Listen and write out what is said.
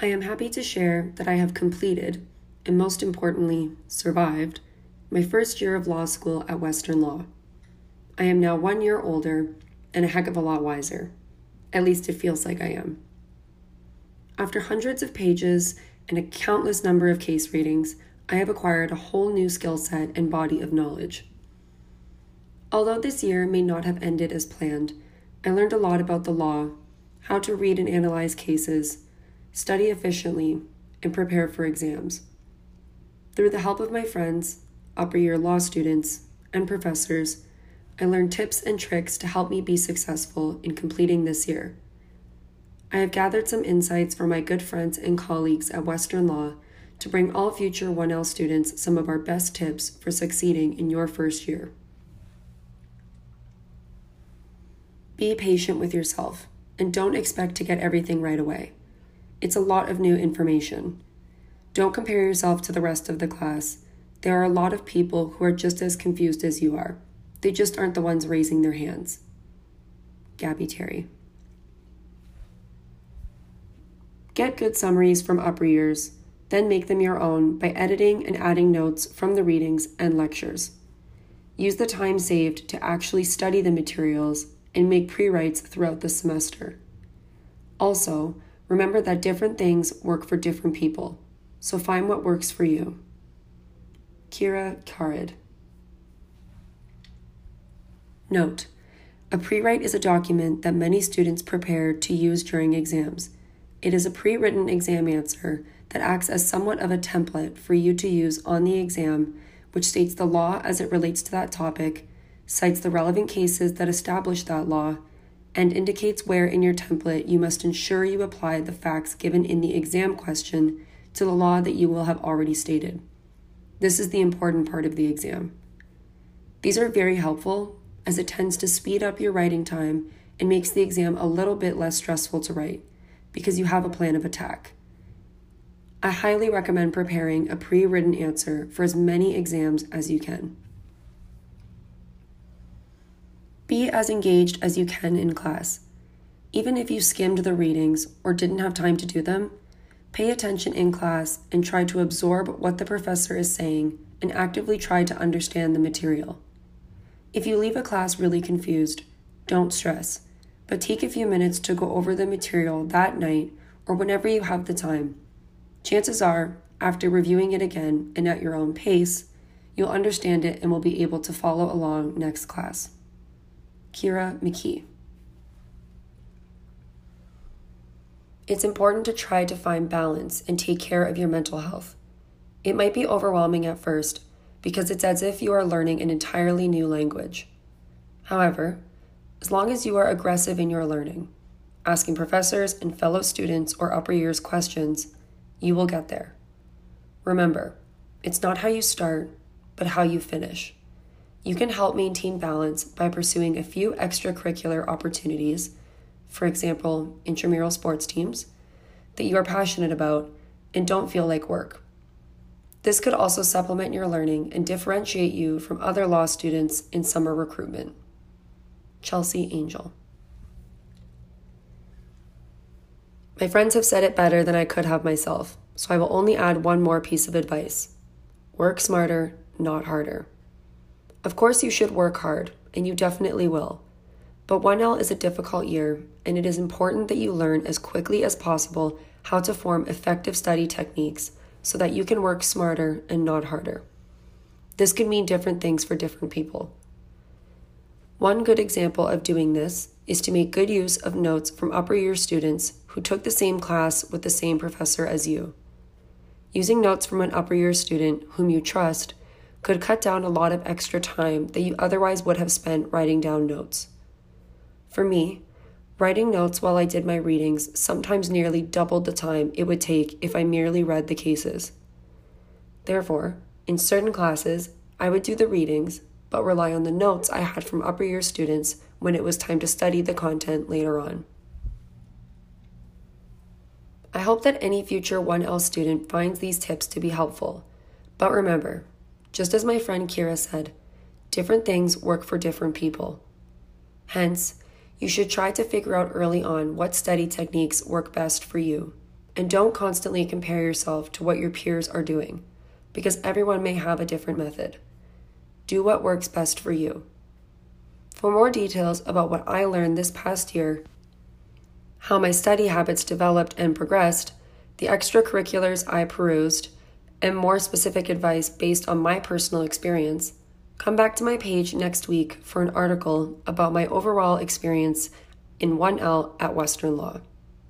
I am happy to share that I have completed, and most importantly, survived, my first year of law school at Western Law. I am now one year older and a heck of a lot wiser. At least it feels like I am. After hundreds of pages and a countless number of case readings, I have acquired a whole new skill set and body of knowledge. Although this year may not have ended as planned, I learned a lot about the law, how to read and analyze cases, study efficiently, and prepare for exams. Through the help of my friends, upper year law students, and professors, I learned tips and tricks to help me be successful in completing this year. I have gathered some insights from my good friends and colleagues at Western Law to bring all future 1L students some of our best tips for succeeding in your first year. Be patient with yourself and don't expect to get everything right away. It's a lot of new information. Don't compare yourself to the rest of the class. There are a lot of people who are just as confused as you are. They just aren't the ones raising their hands. Gabby Terry. Get good summaries from upper years, then make them your own by editing and adding notes from the readings and lectures. Use the time saved to actually study the materials and make pre writes throughout the semester. Also, remember that different things work for different people, so find what works for you. Kira Karid. Note A pre write is a document that many students prepare to use during exams. It is a pre written exam answer that acts as somewhat of a template for you to use on the exam, which states the law as it relates to that topic, cites the relevant cases that establish that law, and indicates where in your template you must ensure you apply the facts given in the exam question to the law that you will have already stated. This is the important part of the exam. These are very helpful as it tends to speed up your writing time and makes the exam a little bit less stressful to write because you have a plan of attack. I highly recommend preparing a pre written answer for as many exams as you can. Be as engaged as you can in class. Even if you skimmed the readings or didn't have time to do them, pay attention in class and try to absorb what the professor is saying and actively try to understand the material. If you leave a class really confused, don't stress but take a few minutes to go over the material that night or whenever you have the time. Chances are, after reviewing it again and at your own pace, you'll understand it and will be able to follow along next class. Kira McKee. It's important to try to find balance and take care of your mental health. It might be overwhelming at first because it's as if you are learning an entirely new language. However, as long as you are aggressive in your learning, asking professors and fellow students or upper years questions, you will get there. Remember, it's not how you start, but how you finish. You can help maintain balance by pursuing a few extracurricular opportunities, for example, intramural sports teams, that you are passionate about and don't feel like work. This could also supplement your learning and differentiate you from other law students in summer recruitment. Chelsea Angel. My friends have said it better than I could have myself, so I will only add one more piece of advice work smarter, not harder. Of course, you should work hard, and you definitely will. But 1L is a difficult year, and it is important that you learn as quickly as possible how to form effective study techniques so that you can work smarter and not harder. This could mean different things for different people. One good example of doing this is to make good use of notes from upper year students who took the same class with the same professor as you. Using notes from an upper year student whom you trust could cut down a lot of extra time that you otherwise would have spent writing down notes. For me, writing notes while I did my readings sometimes nearly doubled the time it would take if I merely read the cases. Therefore, in certain classes, I would do the readings but rely on the notes I had from upper year students when it was time to study the content later on. I hope that any future 1L student finds these tips to be helpful. But remember, just as my friend Kira said, different things work for different people. Hence, you should try to figure out early on what study techniques work best for you And don't constantly compare yourself to what your peers are doing, because everyone may have a different method. Do what works best for you. For more details about what I learned this past year, how my study habits developed and progressed, the extracurriculars I perused, and more specific advice based on my personal experience, come back to my page next week for an article about my overall experience in 1L at Western Law.